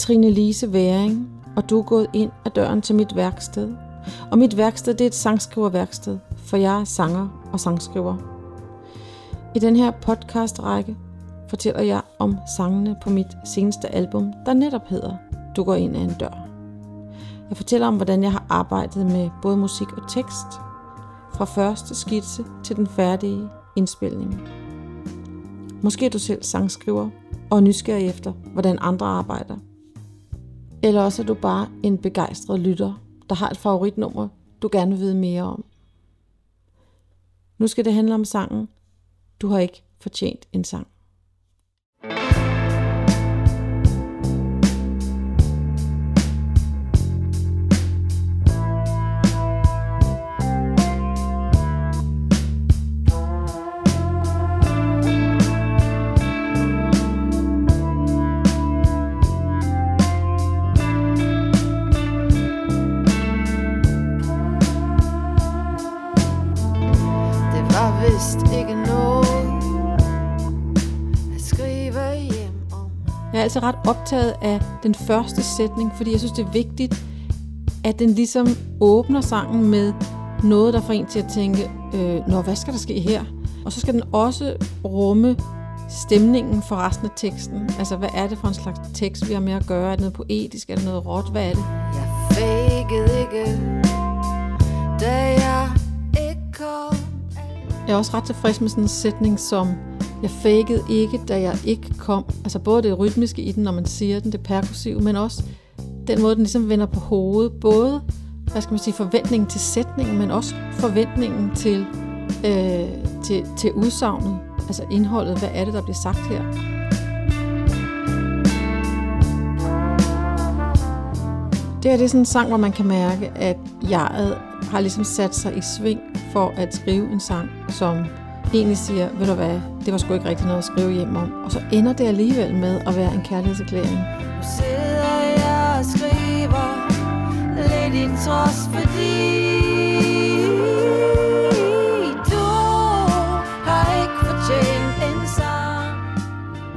Trine Lise Væring, og du er gået ind ad døren til mit værksted. Og mit værksted det er et sangskriverværksted, for jeg er sanger og sangskriver. I den her podcastrække fortæller jeg om sangene på mit seneste album, der netop hedder Du går ind ad en dør. Jeg fortæller om, hvordan jeg har arbejdet med både musik og tekst, fra første skitse til den færdige indspilning. Måske er du selv sangskriver og nysgerrig efter, hvordan andre arbejder. Eller også er du bare en begejstret lytter, der har et favoritnummer, du gerne vil vide mere om. Nu skal det handle om sangen Du har ikke fortjent en sang. Altså ret optaget af den første sætning, fordi jeg synes, det er vigtigt, at den ligesom åbner sangen med noget, der får en til at tænke, øh, Nå, hvad skal der ske her? Og så skal den også rumme stemningen for resten af teksten. Altså, hvad er det for en slags tekst, vi har med at gøre? Er det noget poetisk? Er det noget råt? Hvad er det? Jeg fakede ikke, da jeg ikke kom. Jeg er også ret tilfreds med sådan en sætning som, jeg fakede ikke, da jeg ikke kom. Altså både det rytmiske i den, når man siger den, det perkussive, men også den måde, den ligesom vender på hovedet. Både, hvad skal man sige, forventningen til sætningen, men også forventningen til, øh, til, til udsagnet. Altså indholdet, hvad er det, der bliver sagt her? Det her det er sådan en sang, hvor man kan mærke, at jeg har ligesom sat sig i sving for at skrive en sang, som egentlig siger, ved du hvad, det var sgu ikke rigtig noget at skrive hjem om. Og så ender det alligevel med at være en kærlighedserklæring. Nu sidder jeg og skriver lidt i trods, fordi.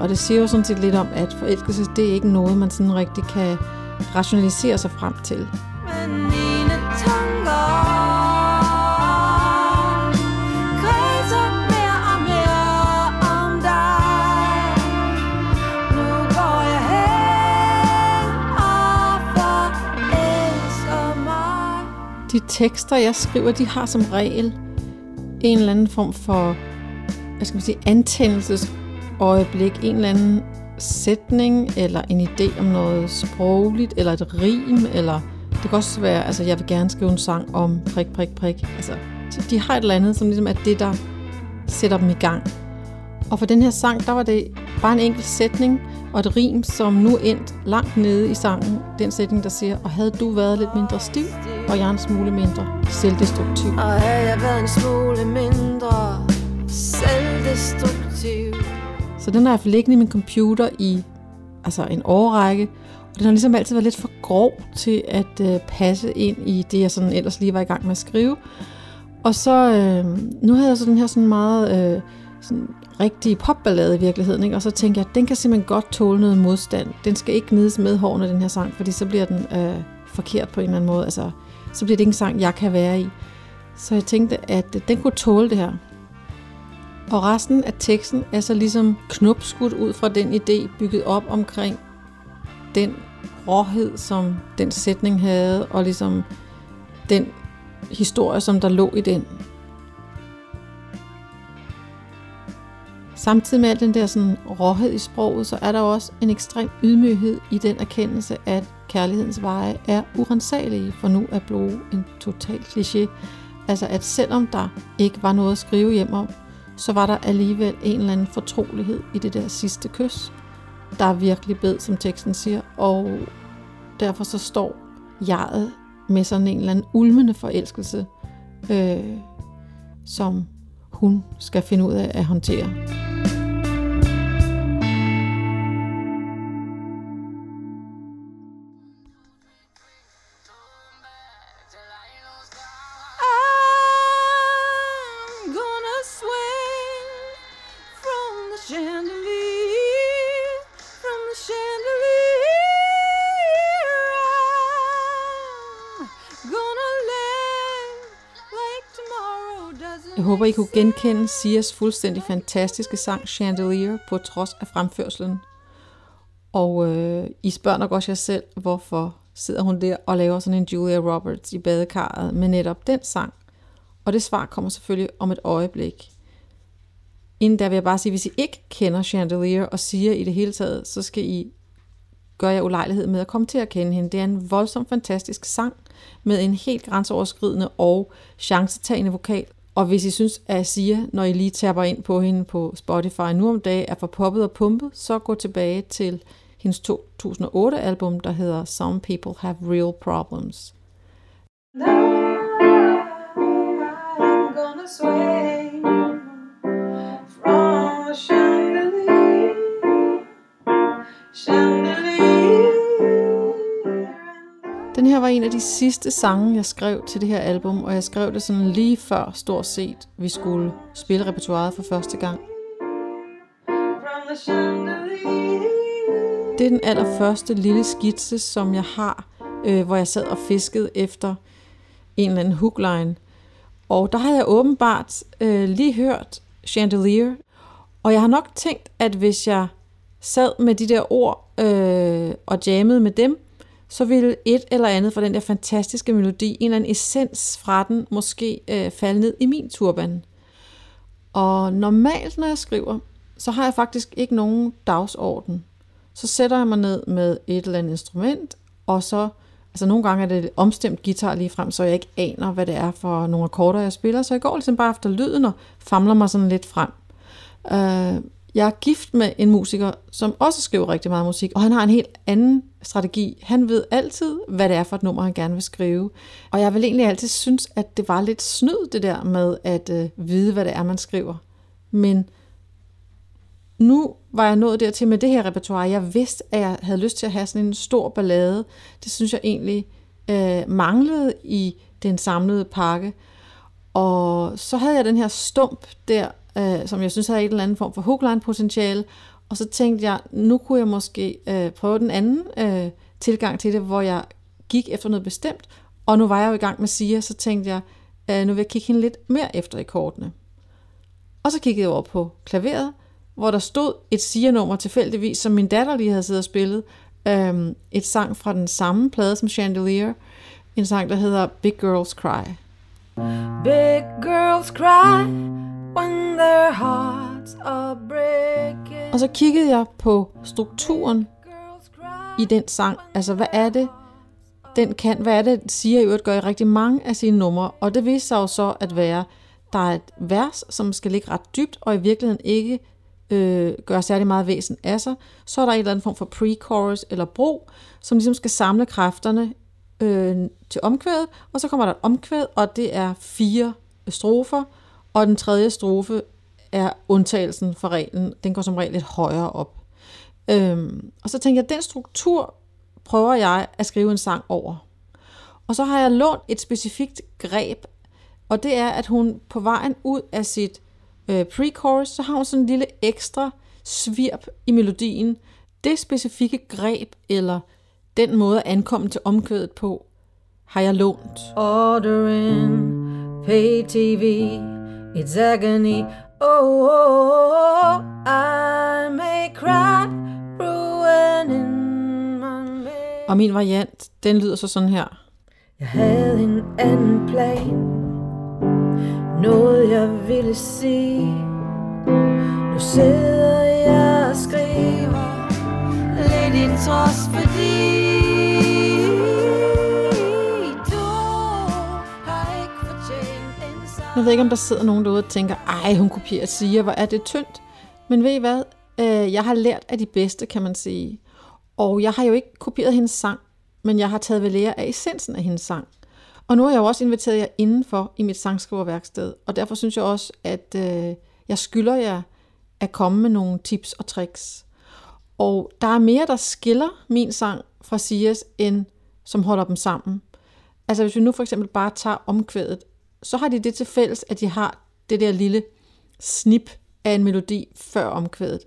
Og det siger jo sådan set lidt om, at forelskelse, det er ikke noget, man sådan rigtig kan rationalisere sig frem til. Men De tekster, jeg skriver, de har som regel en eller anden form for, hvad skal man sige, antændelsesøjeblik, en eller anden sætning, eller en idé om noget sprogligt, eller et rim, eller det kan også være, altså jeg vil gerne skrive en sang om prik, prik, prik. Altså, så de har et eller andet, som ligesom er det, der sætter dem i gang. Og for den her sang, der var det bare en enkelt sætning og et rim, som nu endte langt nede i sangen. Den sætning, der siger, og havde du været lidt mindre stiv, og jeg en smule mindre selvdestruktiv. Og havde jeg været en smule mindre selvdestruktiv Så den har jeg liggende i min computer i altså en årrække, og den har ligesom altid været lidt for grov til at øh, passe ind i det, jeg sådan ellers lige var i gang med at skrive. Og så, øh, nu havde jeg så den her sådan meget øh, sådan rigtig popballade i virkeligheden, ikke? og så tænkte jeg, at den kan simpelthen godt tåle noget modstand. Den skal ikke nides med hårene, den her sang, fordi så bliver den øh, forkert på en eller anden måde. Altså, så bliver det ikke en sang, jeg kan være i. Så jeg tænkte, at øh, den kunne tåle det her. Og resten af teksten er så ligesom knopskudt ud fra den idé, bygget op omkring den råhed, som den sætning havde, og ligesom den historie, som der lå i den. Samtidig med al den der sådan råhed i sproget, så er der også en ekstrem ydmyghed i den erkendelse, at kærlighedens veje er urensagelige, for nu at bruge en total kliché. Altså at selvom der ikke var noget at skrive hjem om, så var der alligevel en eller anden fortrolighed i det der sidste kys, der er virkelig bed, som teksten siger, og derfor så står jeget med sådan en eller anden ulmende forelskelse, øh, som hun skal finde ud af at håndtere. Håber, I kunne genkende Sias fuldstændig fantastiske sang Chandelier på trods af fremførselen. Og øh, I spørger nok også jer selv, hvorfor sidder hun der og laver sådan en Julia Roberts i badekarret med netop den sang. Og det svar kommer selvfølgelig om et øjeblik. Inden der vil jeg bare sige, hvis I ikke kender Chandelier og siger i det hele taget, så skal I gøre jer ulejlighed med at komme til at kende hende. Det er en voldsomt fantastisk sang med en helt grænseoverskridende og chancetagende vokal. Og hvis I synes, at Sia, når I lige tapper ind på hende på Spotify nu om dagen, er for poppet og pumpet, så gå tilbage til hendes 2008-album, der hedder Some People Have Real Problems. I'm gonna swear. Den her var en af de sidste sange, jeg skrev til det her album, og jeg skrev det sådan lige før stort set, vi skulle spille repertoiret for første gang. Det er den allerførste lille skitse, som jeg har, øh, hvor jeg sad og fiskede efter en eller anden hookline. Og der havde jeg åbenbart øh, lige hørt Chandelier, og jeg har nok tænkt, at hvis jeg sad med de der ord øh, og jammede med dem, så ville et eller andet fra den der fantastiske melodi, en eller anden essens fra den, måske øh, falde ned i min turban. Og normalt, når jeg skriver, så har jeg faktisk ikke nogen dagsorden. Så sætter jeg mig ned med et eller andet instrument, og så, altså nogle gange er det omstemt guitar lige frem, så jeg ikke aner, hvad det er for nogle akkorder, jeg spiller. Så jeg går ligesom bare efter lyden og famler mig sådan lidt frem. Øh, jeg er gift med en musiker, som også skriver rigtig meget musik, og han har en helt anden strategi. Han ved altid, hvad det er for et nummer, han gerne vil skrive. Og jeg vil egentlig altid synes, at det var lidt snyd, det der med at øh, vide, hvad det er, man skriver. Men nu var jeg nået dertil med det her repertoire. Jeg vidste, at jeg havde lyst til at have sådan en stor ballade. Det synes jeg egentlig øh, manglede i den samlede pakke. Og så havde jeg den her stump der, øh, som jeg synes havde en eller anden form for hookline potentiale. Og så tænkte jeg, nu kunne jeg måske øh, prøve den anden øh, tilgang til det, hvor jeg gik efter noget bestemt. Og nu var jeg jo i gang med Sia, så tænkte jeg, øh, nu vil jeg kigge hende lidt mere efter i kortene. Og så kiggede jeg over på klaveret, hvor der stod et Sia-nummer tilfældigvis, som min datter lige havde siddet og spillet. øh, et sang fra den samme plade som Chandelier. En sang, der hedder Big Girls Cry. Big girls cry when their hearts. Og så kiggede jeg på strukturen i den sang. Altså, hvad er det, den kan? Hvad er det, siger i øvrigt gør i rigtig mange af sine numre? Og det viste sig jo så at være, der er et vers, som skal ligge ret dybt, og i virkeligheden ikke øh, gør særlig meget væsen af sig. Så er der en eller anden form for pre-chorus eller bro, som ligesom skal samle kræfterne øh, til omkvædet, og så kommer der et omkvæd, og det er fire strofer, og den tredje strofe er undtagelsen for reglen. Den går som regel lidt højere op. Øhm, og så tænkte jeg, at den struktur prøver jeg at skrive en sang over. Og så har jeg lånt et specifikt greb, og det er, at hun på vejen ud af sit øh, pre-chorus, så har hun sådan en lille ekstra svirp i melodien. Det specifikke greb, eller den måde at ankomme til omkvædet på, har jeg lånt. Ordering, pay TV, it's agony. Oh, oh, oh, I may cry, ruining my man. Og min variant, den lyder så sådan her. Jeg havde en anden plan Noget jeg ville sige Nu sidder jeg og skriver Lidt i trods fordi Jeg ved ikke, om der sidder nogen derude og tænker, ej, hun kopierer Sia, hvor er det tyndt. Men ved I hvad? Øh, jeg har lært af de bedste, kan man sige. Og jeg har jo ikke kopieret hendes sang, men jeg har taget ved lære af essensen af hendes sang. Og nu har jeg jo også inviteret jer indenfor i mit sangskriverværksted, og derfor synes jeg også, at øh, jeg skylder jer at komme med nogle tips og tricks. Og der er mere, der skiller min sang fra Sias, end som holder dem sammen. Altså hvis vi nu for eksempel bare tager omkvædet, så har de det til fælles, at de har det der lille snip af en melodi før omkvædet.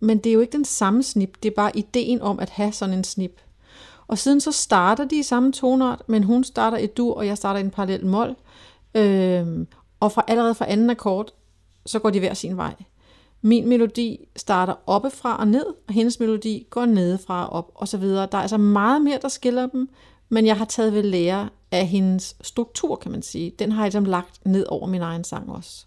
Men det er jo ikke den samme snip, det er bare ideen om at have sådan en snip. Og siden så starter de i samme tonart, men hun starter i dur, og jeg starter i en parallel mol. Øhm, Og fra allerede fra anden akkord, så går de hver sin vej. Min melodi starter oppefra og ned, og hendes melodi går nedefra og op, og så videre. Der er altså meget mere, der skiller dem, men jeg har taget ved lære af hendes struktur, kan man sige. Den har jeg ligesom lagt ned over min egen sang også.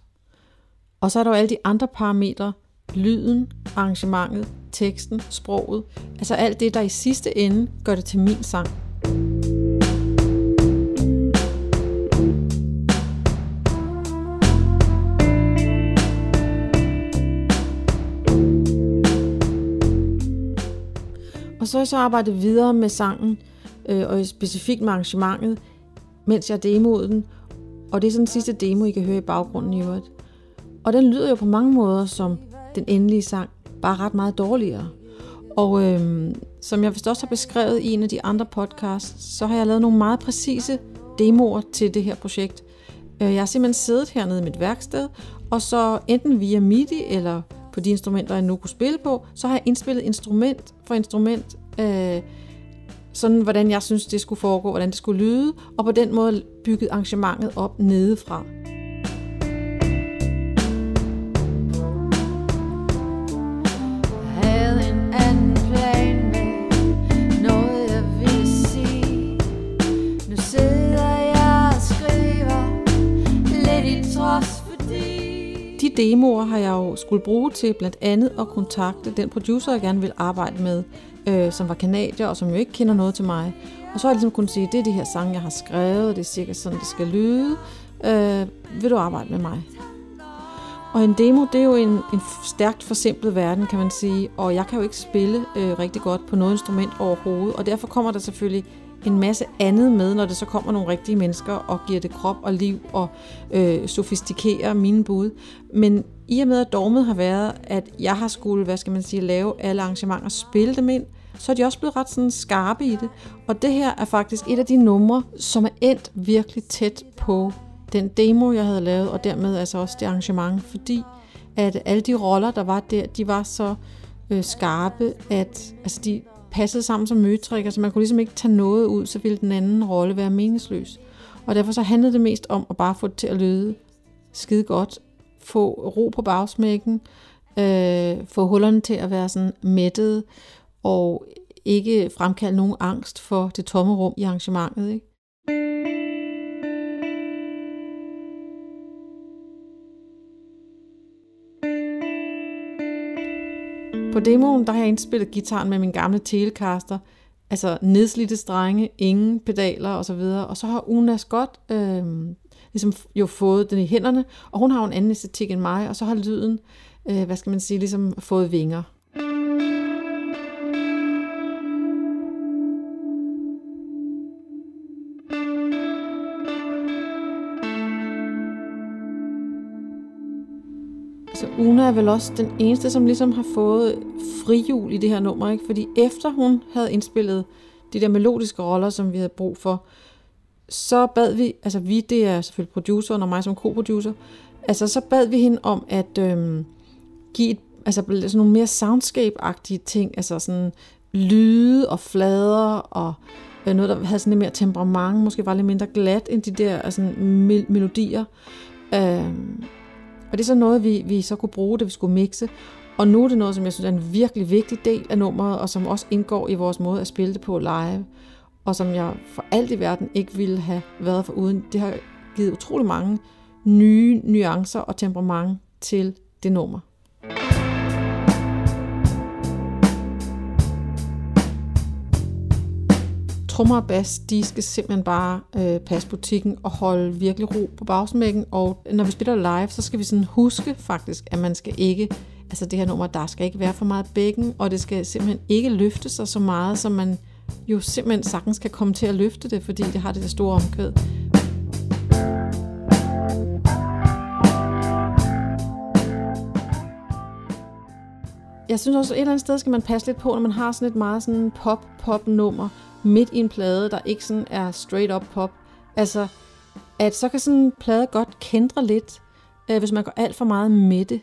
Og så er der jo alle de andre parametre, lyden, arrangementet, teksten, sproget, altså alt det, der i sidste ende gør det til min sang. Og så har jeg så arbejdet videre med sangen, øh, og specifikt med arrangementet, mens jeg demoede den. Og det er sådan den sidste demo, I kan høre i baggrunden i øvrigt. Og den lyder jo på mange måder som den endelige sang, bare ret meget dårligere. Og øhm, som jeg vist også har beskrevet i en af de andre podcasts, så har jeg lavet nogle meget præcise demoer til det her projekt. Øh, jeg har simpelthen siddet hernede i mit værksted, og så enten via MIDI eller på de instrumenter, jeg nu kunne spille på, så har jeg indspillet instrument for instrument, øh, sådan hvordan jeg synes, det skulle foregå, hvordan det skulle lyde, og på den måde bygget arrangementet op nedefra. Demoer har jeg jo skulle bruge til blandt andet at kontakte den producer, jeg gerne vil arbejde med, øh, som var kanadier, og som jo ikke kender noget til mig. Og så har jeg ligesom kunnet sige, det er de her sange, jeg har skrevet, det er cirka sådan, det skal lyde. Øh, vil du arbejde med mig? Og en demo, det er jo en, en stærkt forsimplet verden, kan man sige, og jeg kan jo ikke spille øh, rigtig godt på noget instrument overhovedet, og derfor kommer der selvfølgelig en masse andet med, når det så kommer nogle rigtige mennesker og giver det krop og liv og øh, sofistikerer mine bud. Men i og med, at dogmet har været, at jeg har skulle, hvad skal man sige, lave alle arrangementer og spille dem ind, så er de også blevet ret sådan skarpe i det. Og det her er faktisk et af de numre, som er endt virkelig tæt på den demo, jeg havde lavet, og dermed altså også det arrangement, fordi at alle de roller, der var der, de var så øh, skarpe, at altså de, passede sammen som møtrik, så man kunne ligesom ikke tage noget ud, så ville den anden rolle være meningsløs. Og derfor så handlede det mest om at bare få det til at lyde skide godt, få ro på bagsmækken, øh, få hullerne til at være sådan mættede, og ikke fremkalde nogen angst for det tomme rum i arrangementet. Ikke? På demoen, der har jeg indspillet gitaren med min gamle Telecaster, altså nedslidte strenge, ingen pedaler osv., og, og så har Una Scott øh, ligesom jo fået den i hænderne, og hun har jo en anden æstetik end mig, og så har lyden, øh, hvad skal man sige, ligesom fået vinger. Er vel også den eneste, som ligesom har fået frihjul i det her nummer, ikke? Fordi efter hun havde indspillet de der melodiske roller, som vi havde brug for, så bad vi, altså vi, det er selvfølgelig produceren og mig som co-producer, altså så bad vi hende om at øhm, give et, altså sådan nogle mere soundscape-agtige ting, altså sådan lyde og flader og øh, noget, der havde sådan lidt mere temperament, måske var lidt mindre glat end de der altså, melodier. Øhm, og det er så noget, vi, vi så kunne bruge, da vi skulle mixe. Og nu er det noget, som jeg synes er en virkelig vigtig del af nummeret, og som også indgår i vores måde at spille det på live. Og som jeg for alt i verden ikke ville have været for uden. Det har givet utrolig mange nye nuancer og temperament til det nummer. Trommer og bas, de skal simpelthen bare øh, passe butikken og holde virkelig ro på bagsmækken. Og når vi spiller live, så skal vi sådan huske faktisk, at man skal ikke, altså det her nummer, der skal ikke være for meget bækken, og det skal simpelthen ikke løfte sig så meget, som man jo simpelthen sagtens kan komme til at løfte det, fordi det har det der store omkvæd. Jeg synes også, at et eller andet sted skal man passe lidt på, når man har sådan et meget sådan pop-pop-nummer, midt i en plade, der ikke sådan er straight up pop. Altså, at så kan sådan en plade godt kendre lidt, øh, hvis man går alt for meget med det.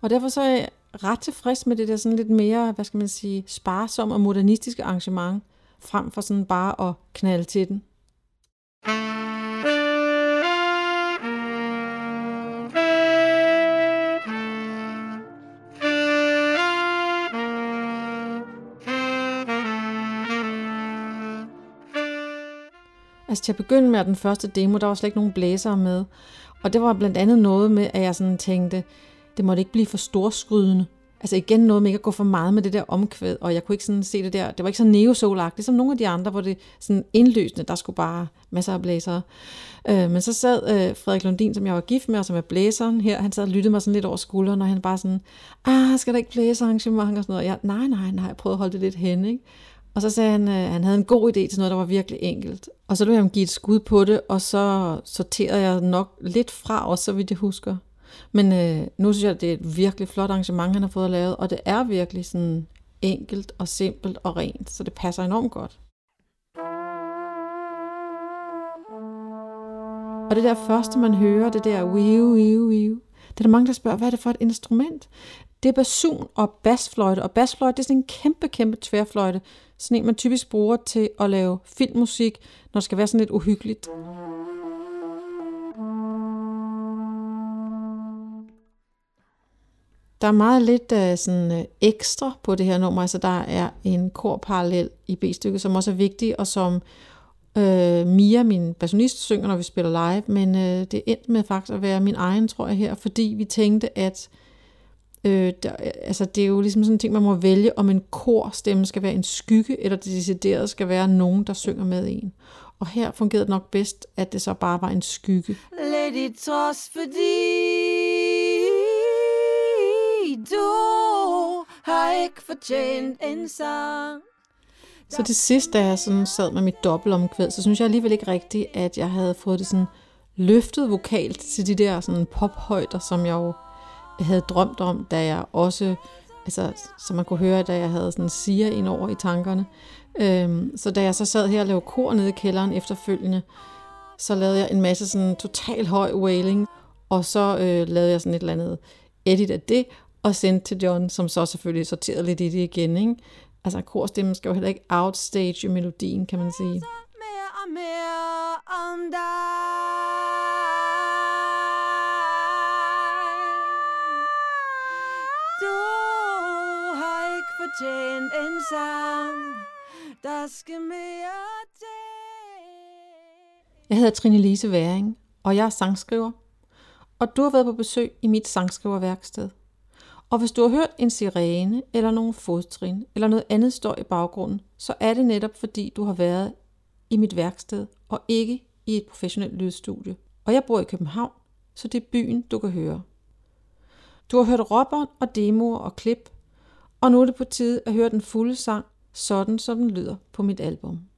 Og derfor så er jeg ret tilfreds med det der sådan lidt mere, hvad skal man sige, sparsom og modernistiske arrangement, frem for sådan bare at knalde til den. Altså til at begynde med den første demo, der var slet ikke nogen blæsere med. Og det var blandt andet noget med, at jeg sådan tænkte, det måtte ikke blive for storskrydende. Altså igen noget med ikke at gå for meget med det der omkvæd, og jeg kunne ikke sådan se det der, det var ikke så neosolagtigt som ligesom nogle af de andre, hvor det sådan indløsende, der skulle bare masser af blæsere. Øh, men så sad øh, Frederik Lundin, som jeg var gift med, og som er blæseren her, han sad og lyttede mig sådan lidt over skulderen, og han bare sådan, ah, skal der ikke blæse arrangement og sådan noget? Jeg, nej, nej, nej, jeg prøvede at holde det lidt hen, ikke? Og så sagde han, at han havde en god idé til noget, der var virkelig enkelt. Og så løb jeg ham give et skud på det, og så sorterede jeg nok lidt fra, også så vidt jeg husker. Men øh, nu synes jeg, at det er et virkelig flot arrangement, han har fået lavet, og det er virkelig sådan enkelt og simpelt og rent, så det passer enormt godt. Og det der første, man hører, det der wiu, wiu, wiu, det er der mange, der spørger, hvad er det for et instrument? Det er basun og basfløjte, og basfløjte det er sådan en kæmpe, kæmpe tværfløjte. Sådan en, man typisk bruger til at lave filmmusik, når det skal være sådan lidt uhyggeligt. Der er meget lidt uh, sådan, uh, ekstra på det her nummer, altså der er en korparallel i B-stykket, som også er vigtig, og som uh, Mia, min bassonist, synger, når vi spiller live, men uh, det endte med faktisk at være min egen, tror jeg her, fordi vi tænkte, at Øh, der, altså det er jo ligesom sådan en ting, man må vælge, om en korstemme skal være en skygge, eller det decideret skal være nogen, der synger med en. Og her fungerede det nok bedst, at det så bare var en skygge. Let it trods, fordi du har ikke fortjent en sang. Så til sidst, da jeg sådan sad med mit dobbeltomkvæd, så synes jeg alligevel ikke rigtigt, at jeg havde fået det sådan løftet vokalt til de der sådan pophøjder, som jeg jo havde drømt om, da jeg også, altså, som man kunne høre, da jeg havde sådan siger ind over i tankerne. Øhm, så da jeg så sad her og lavede kor nede i kælderen efterfølgende, så lavede jeg en masse sådan total høj wailing, og så øh, lavede jeg sådan et eller andet edit af det, og sendte til John, som så selvfølgelig sorterede lidt i det igen. Ikke? Altså korstemmen skal jo heller ikke outstage melodien, kan man sige. Mere og mere om dig. Fortjent en sang. Der skal mere til. Jeg hedder Trine Lise Væring, og jeg er sangskriver. Og du har været på besøg i mit sangskriverværksted. Og hvis du har hørt en sirene, eller nogle fodtrin, eller noget andet står i baggrunden, så er det netop fordi, du har været i mit værksted, og ikke i et professionelt lydstudie. Og jeg bor i København, så det er byen, du kan høre. Du har hørt råbånd og demoer og klip, og nu er det på tide at høre den fulde sang, sådan som den lyder på mit album.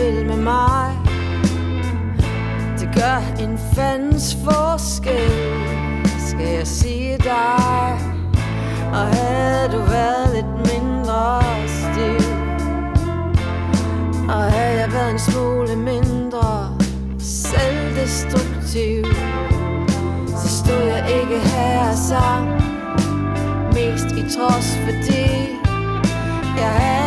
vil med mig. Det gør en fandens forskel Skal jeg sige dig. Og havde du været lidt mindre stil Og havde jeg været en smule mindre Selvdestruktiv Så stod jeg ikke her og sang Mest i trods fordi Jeg havde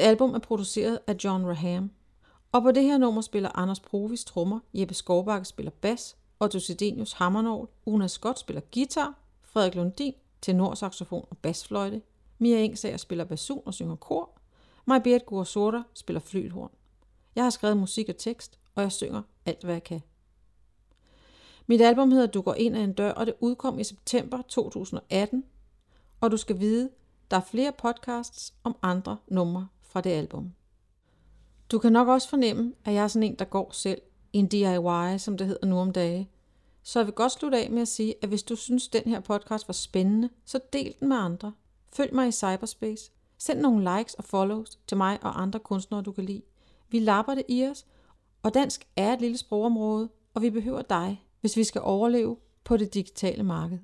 Mit album er produceret af John Raham, og på det her nummer spiller Anders Provis trommer, Jeppe Skovbakke spiller bas, Otto Sidenius hammernål, Una Scott spiller guitar, Frederik Lundin tenorsaxofon og basfløjte, Mia Engsager spiller basun og synger kor, Majbert Gursora spiller flylhorn. Jeg har skrevet musik og tekst, og jeg synger alt, hvad jeg kan. Mit album hedder Du går ind ad en dør, og det udkom i september 2018, og du skal vide, der er flere podcasts om andre numre fra det album. Du kan nok også fornemme, at jeg er sådan en, der går selv i en DIY, som det hedder nu om dage. Så jeg vil godt slutte af med at sige, at hvis du synes, den her podcast var spændende, så del den med andre. Følg mig i cyberspace. Send nogle likes og follows til mig og andre kunstnere, du kan lide. Vi lapper det i os, og dansk er et lille sprogområde, og vi behøver dig, hvis vi skal overleve på det digitale marked.